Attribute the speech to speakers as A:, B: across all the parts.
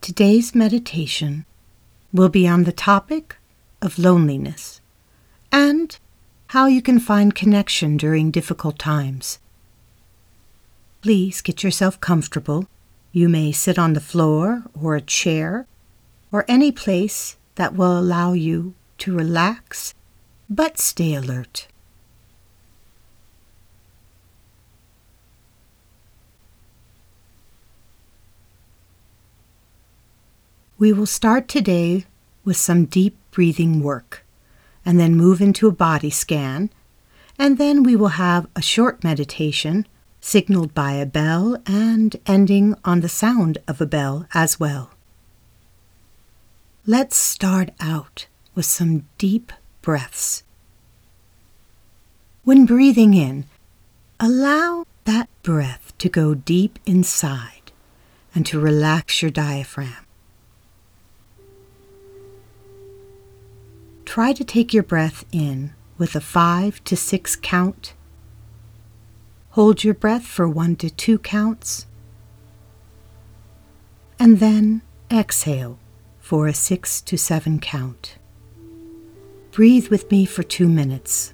A: Today's meditation will be on the topic of loneliness and how you can find connection during difficult times. Please get yourself comfortable. You may sit on the floor or a chair or any place that will allow you to relax but stay alert. We will start today with some deep breathing work and then move into a body scan, and then we will have a short meditation signaled by a bell and ending on the sound of a bell as well. Let's start out with some deep breaths. When breathing in, allow that breath to go deep inside and to relax your diaphragm. Try to take your breath in with a five to six count. Hold your breath for one to two counts. And then exhale for a six to seven count. Breathe with me for two minutes.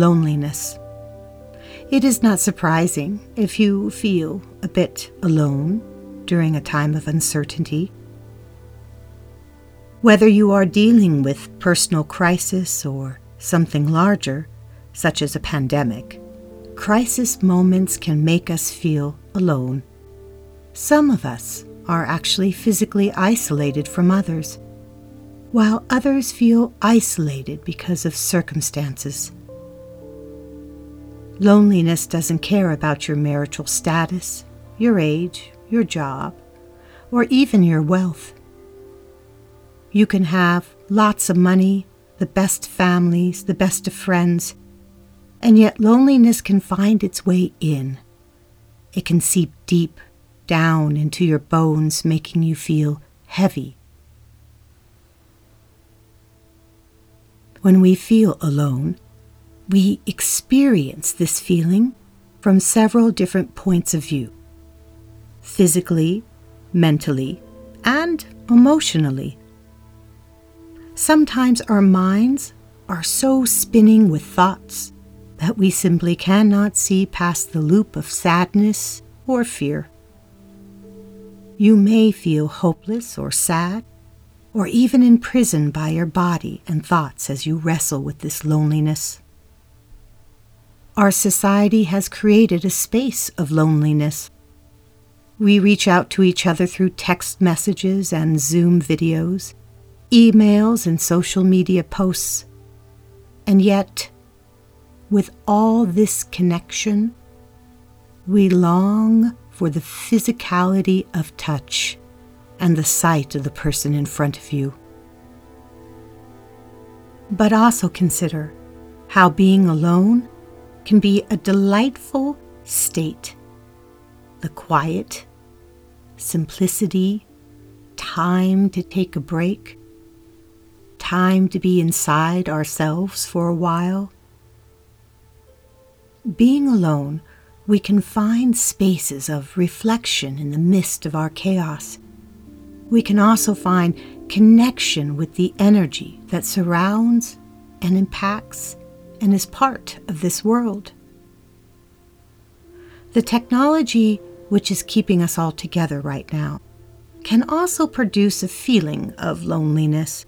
A: Loneliness. It is not surprising if you feel a bit alone during a time of uncertainty. Whether you are dealing with personal crisis or something larger, such as a pandemic, crisis moments can make us feel alone. Some of us are actually physically isolated from others, while others feel isolated because of circumstances Loneliness doesn't care about your marital status, your age, your job, or even your wealth. You can have lots of money, the best families, the best of friends, and yet loneliness can find its way in. It can seep deep down into your bones, making you feel heavy. When we feel alone, we experience this feeling from several different points of view physically, mentally, and emotionally. Sometimes our minds are so spinning with thoughts that we simply cannot see past the loop of sadness or fear. You may feel hopeless or sad, or even imprisoned by your body and thoughts as you wrestle with this loneliness. Our society has created a space of loneliness. We reach out to each other through text messages and Zoom videos, emails and social media posts. And yet, with all this connection, we long for the physicality of touch and the sight of the person in front of you. But also consider how being alone can be a delightful state. The quiet, simplicity, time to take a break, time to be inside ourselves for a while. Being alone, we can find spaces of reflection in the midst of our chaos. We can also find connection with the energy that surrounds and impacts and is part of this world. The technology which is keeping us all together right now can also produce a feeling of loneliness.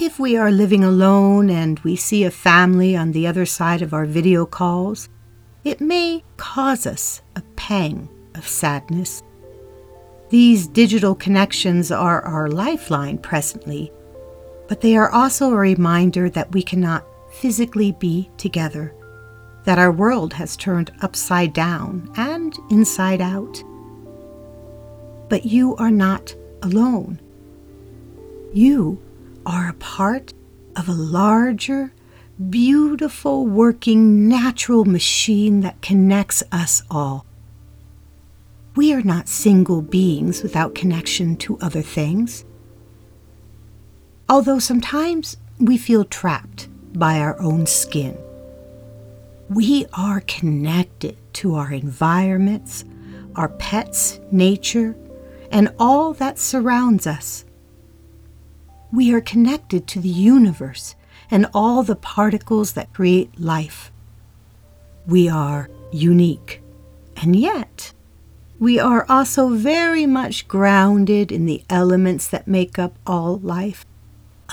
A: If we are living alone and we see a family on the other side of our video calls, it may cause us a pang of sadness. These digital connections are our lifeline presently, but they are also a reminder that we cannot physically be together, that our world has turned upside down and inside out. But you are not alone. You are a part of a larger, beautiful, working, natural machine that connects us all. We are not single beings without connection to other things. Although sometimes we feel trapped by our own skin, we are connected to our environments, our pets, nature, and all that surrounds us. We are connected to the universe and all the particles that create life. We are unique, and yet we are also very much grounded in the elements that make up all life.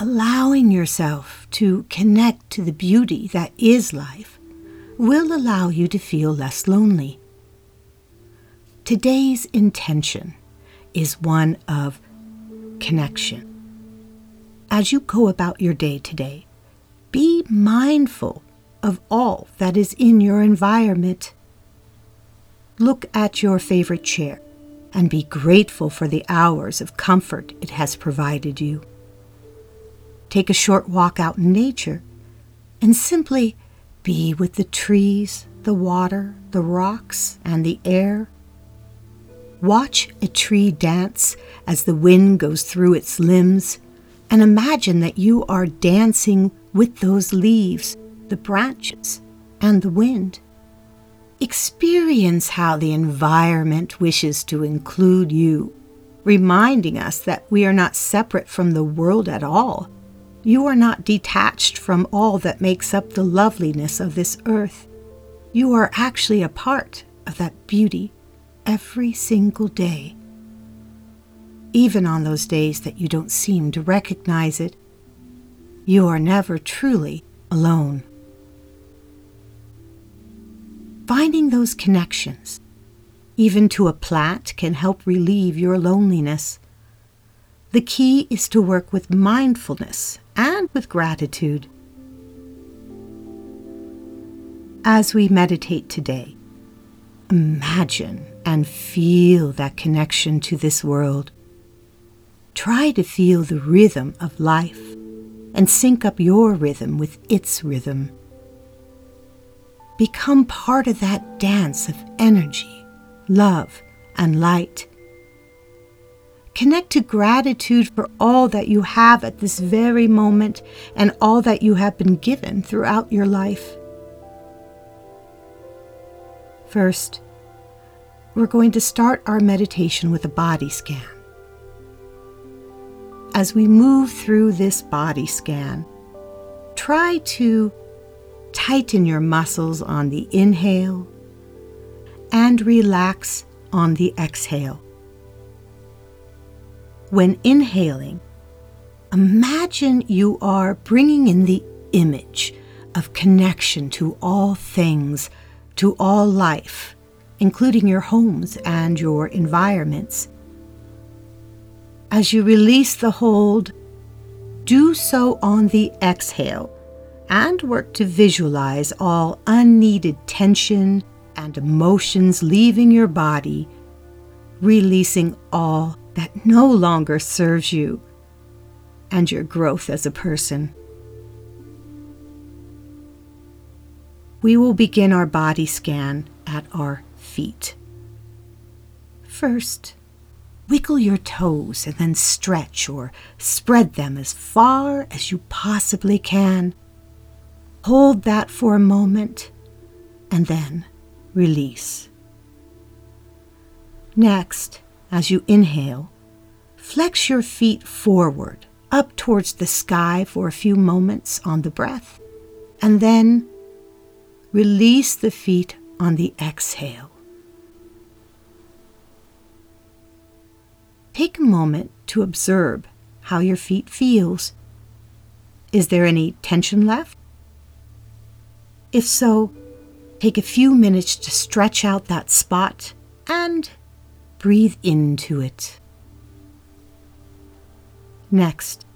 A: Allowing yourself to connect to the beauty that is life will allow you to feel less lonely. Today's intention is one of connection. As you go about your day today, be mindful of all that is in your environment look at your favorite chair and be grateful for the hours of comfort it has provided you. Take a short walk out in nature and simply be with the trees, the water, the rocks, and the air. Watch a tree dance as the wind goes through its limbs and imagine that you are dancing with those leaves, the branches, and the wind. Experience how the environment wishes to include you, reminding us that we are not separate from the world at all. You are not detached from all that makes up the loveliness of this earth. You are actually a part of that beauty every single day. Even on those days that you don't seem to recognize it, you are never truly alone finding those connections, even to a plant, can help relieve your loneliness. The key is to work with mindfulness and with gratitude. As we meditate today, imagine and feel that connection to this world. Try to feel the rhythm of life and sync up your rhythm with its rhythm. Become part of that dance of energy, love, and light. Connect to gratitude for all that you have at this very moment and all that you have been given throughout your life. First, we're going to start our meditation with a body scan. As we move through this body scan, try to Tighten your muscles on the inhale and relax on the exhale. When inhaling, imagine you are bringing in the image of connection to all things, to all life, including your homes and your environments. As you release the hold, do so on the exhale and work to visualize all unneeded tension and emotions leaving your body, releasing all that no longer serves you and your growth as a person. We will begin our body scan at our feet. First, wiggle your toes and then stretch or spread them as far as you possibly can. Hold that for a moment and then release. Next, as you inhale, flex your feet forward up towards the sky for a few moments on the breath, and then release the feet on the exhale. Take a moment to observe how your feet feels. Is there any tension left? If so, take a few minutes to stretch out that spot and breathe into it. Next,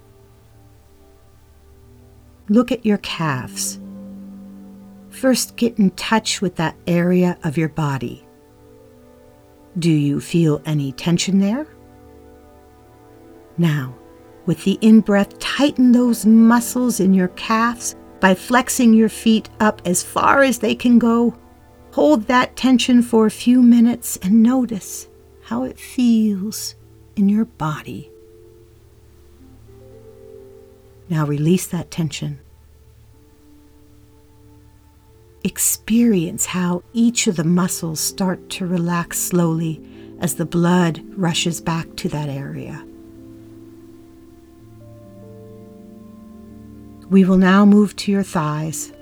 A: look at your calves. First, get in touch with that area of your body. Do you feel any tension there? Now, with the in breath, tighten those muscles in your calves by flexing your feet up as far as they can go. Hold that tension for a few minutes and notice how it feels in your body. Now release that tension. Experience how each of the muscles start to relax slowly as the blood rushes back to that area. We will now move to your thighs.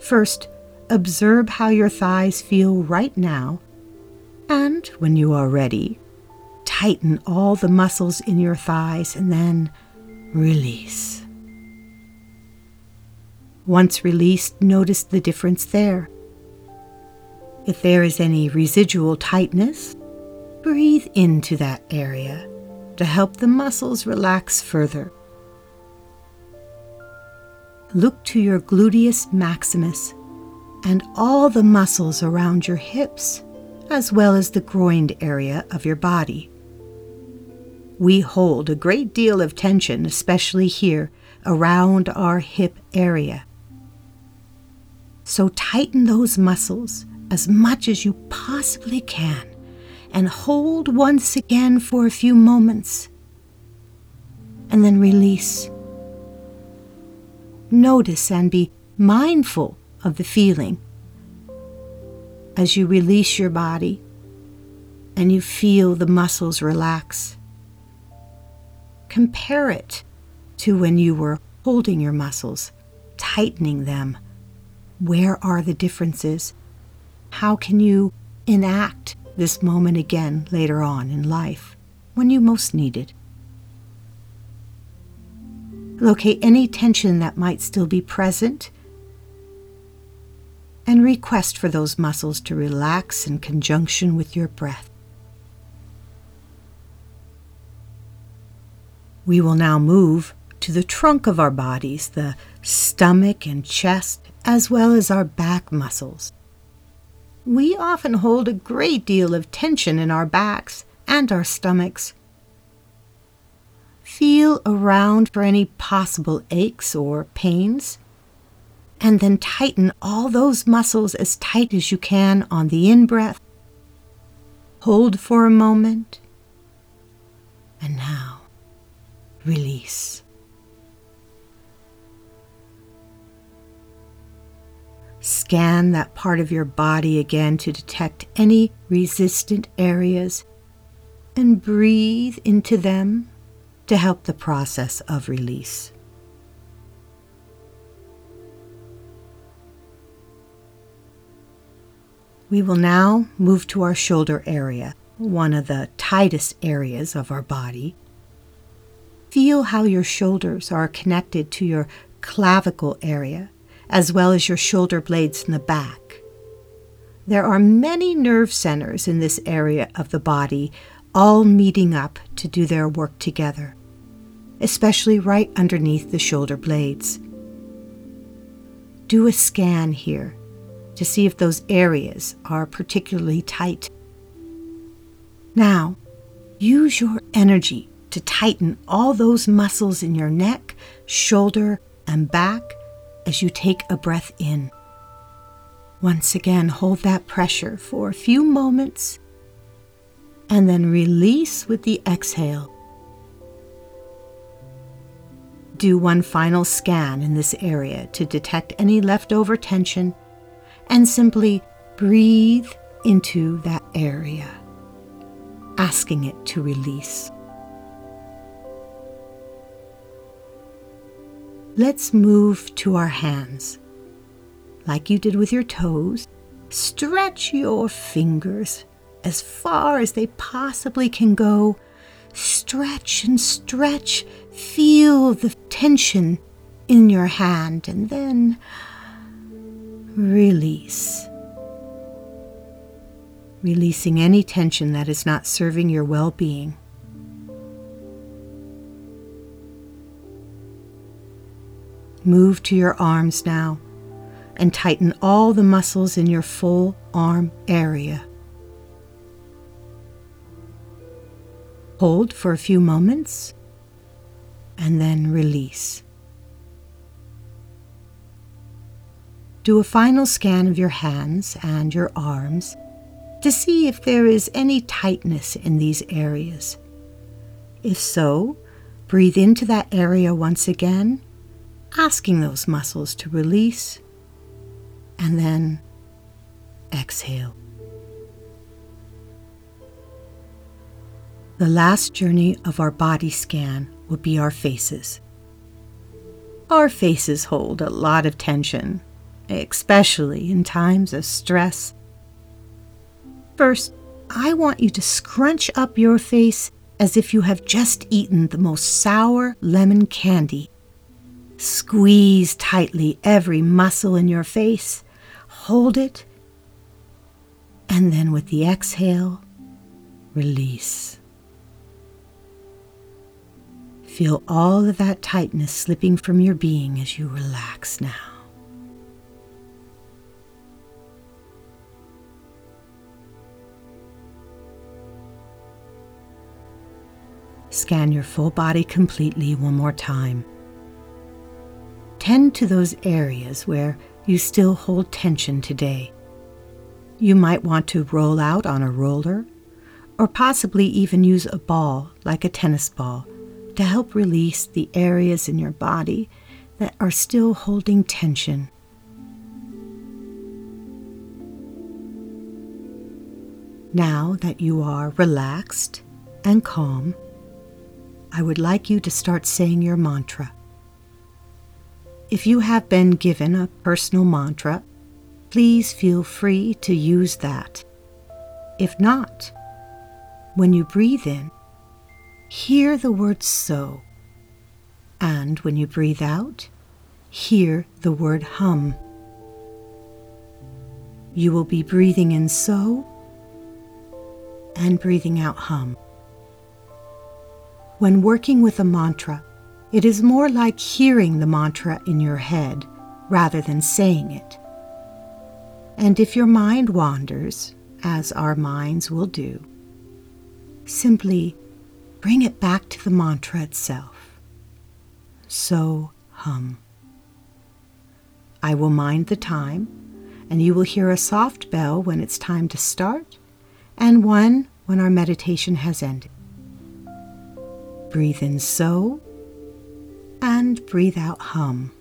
A: First, observe how your thighs feel right now, and when you are ready, tighten all the muscles in your thighs and then release. Once released, notice the difference there. If there is any residual tightness, breathe into that area to help the muscles relax further. Look to your gluteus maximus and all the muscles around your hips, as well as the groined area of your body. We hold a great deal of tension, especially here around our hip area. So tighten those muscles as much as you possibly can and hold once again for a few moments. And then release notice and be mindful of the feeling as you release your body and you feel the muscles relax. Compare it to when you were holding your muscles, tightening them. Where are the differences? How can you enact this moment again later on in life when you most need it? Locate any tension that might still be present and request for those muscles to relax in conjunction with your breath. We will now move to the trunk of our bodies, the stomach and chest, as well as our back muscles. We often hold a great deal of tension in our backs and our stomachs Feel around for any possible aches or pains. And then tighten all those muscles as tight as you can on the in breath. Hold for a moment. And now, release. Scan that part of your body again to detect any resistant areas and breathe into them to help the process of release. We will now move to our shoulder area, one of the tightest areas of our body. Feel how your shoulders are connected to your clavicle area, as well as your shoulder blades in the back. There are many nerve centers in this area of the body, all meeting up to do their work together, especially right underneath the shoulder blades. Do a scan here to see if those areas are particularly tight. Now, use your energy to tighten all those muscles in your neck, shoulder, and back as you take a breath in. Once again, hold that pressure for a few moments and then release with the exhale. Do one final scan in this area to detect any leftover tension and simply breathe into that area, asking it to release. Let's move to our hands. Like you did with your toes, stretch your fingers as far as they possibly can go. Stretch and stretch. Feel the tension in your hand and then release. Releasing any tension that is not serving your well being. Move to your arms now and tighten all the muscles in your full arm area. Hold for a few moments and then release. Do a final scan of your hands and your arms to see if there is any tightness in these areas. If so, breathe into that area once again asking those muscles to release and then exhale. The last journey of our body scan will be our faces. Our faces hold a lot of tension, especially in times of stress. First, I want you to scrunch up your face as if you have just eaten the most sour lemon candy Squeeze tightly every muscle in your face. Hold it. And then with the exhale, release. Feel all of that tightness slipping from your being as you relax now. Scan your full body completely one more time. Tend to those areas where you still hold tension today. You might want to roll out on a roller, or possibly even use a ball like a tennis ball to help release the areas in your body that are still holding tension. Now that you are relaxed and calm, I would like you to start saying your mantra. If you have been given a personal mantra, please feel free to use that. If not, when you breathe in, hear the word so. And when you breathe out, hear the word hum. You will be breathing in so and breathing out hum. When working with a mantra, it is more like hearing the mantra in your head rather than saying it. And if your mind wanders, as our minds will do, simply bring it back to the mantra itself. So hum. I will mind the time, and you will hear a soft bell when it's time to start, and one when our meditation has ended. Breathe in so and breathe out hum.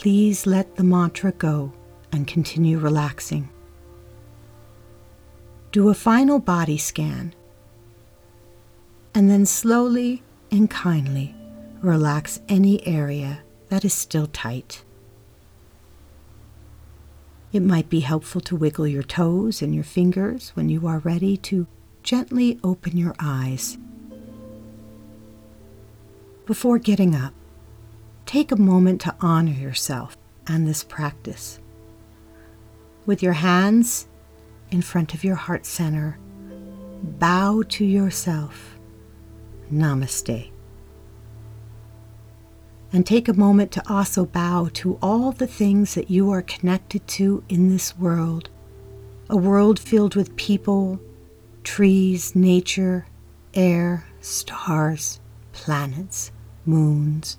A: Please let the mantra go and continue relaxing. Do a final body scan and then slowly and kindly relax any area that is still tight. It might be helpful to wiggle your toes and your fingers when you are ready to gently open your eyes. Before getting up, take a moment to honor yourself and this practice. With your hands in front of your heart center, bow to yourself. Namaste. And take a moment to also bow to all the things that you are connected to in this world a world filled with people, trees, nature, air, stars, planets, moons,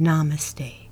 A: Namaste.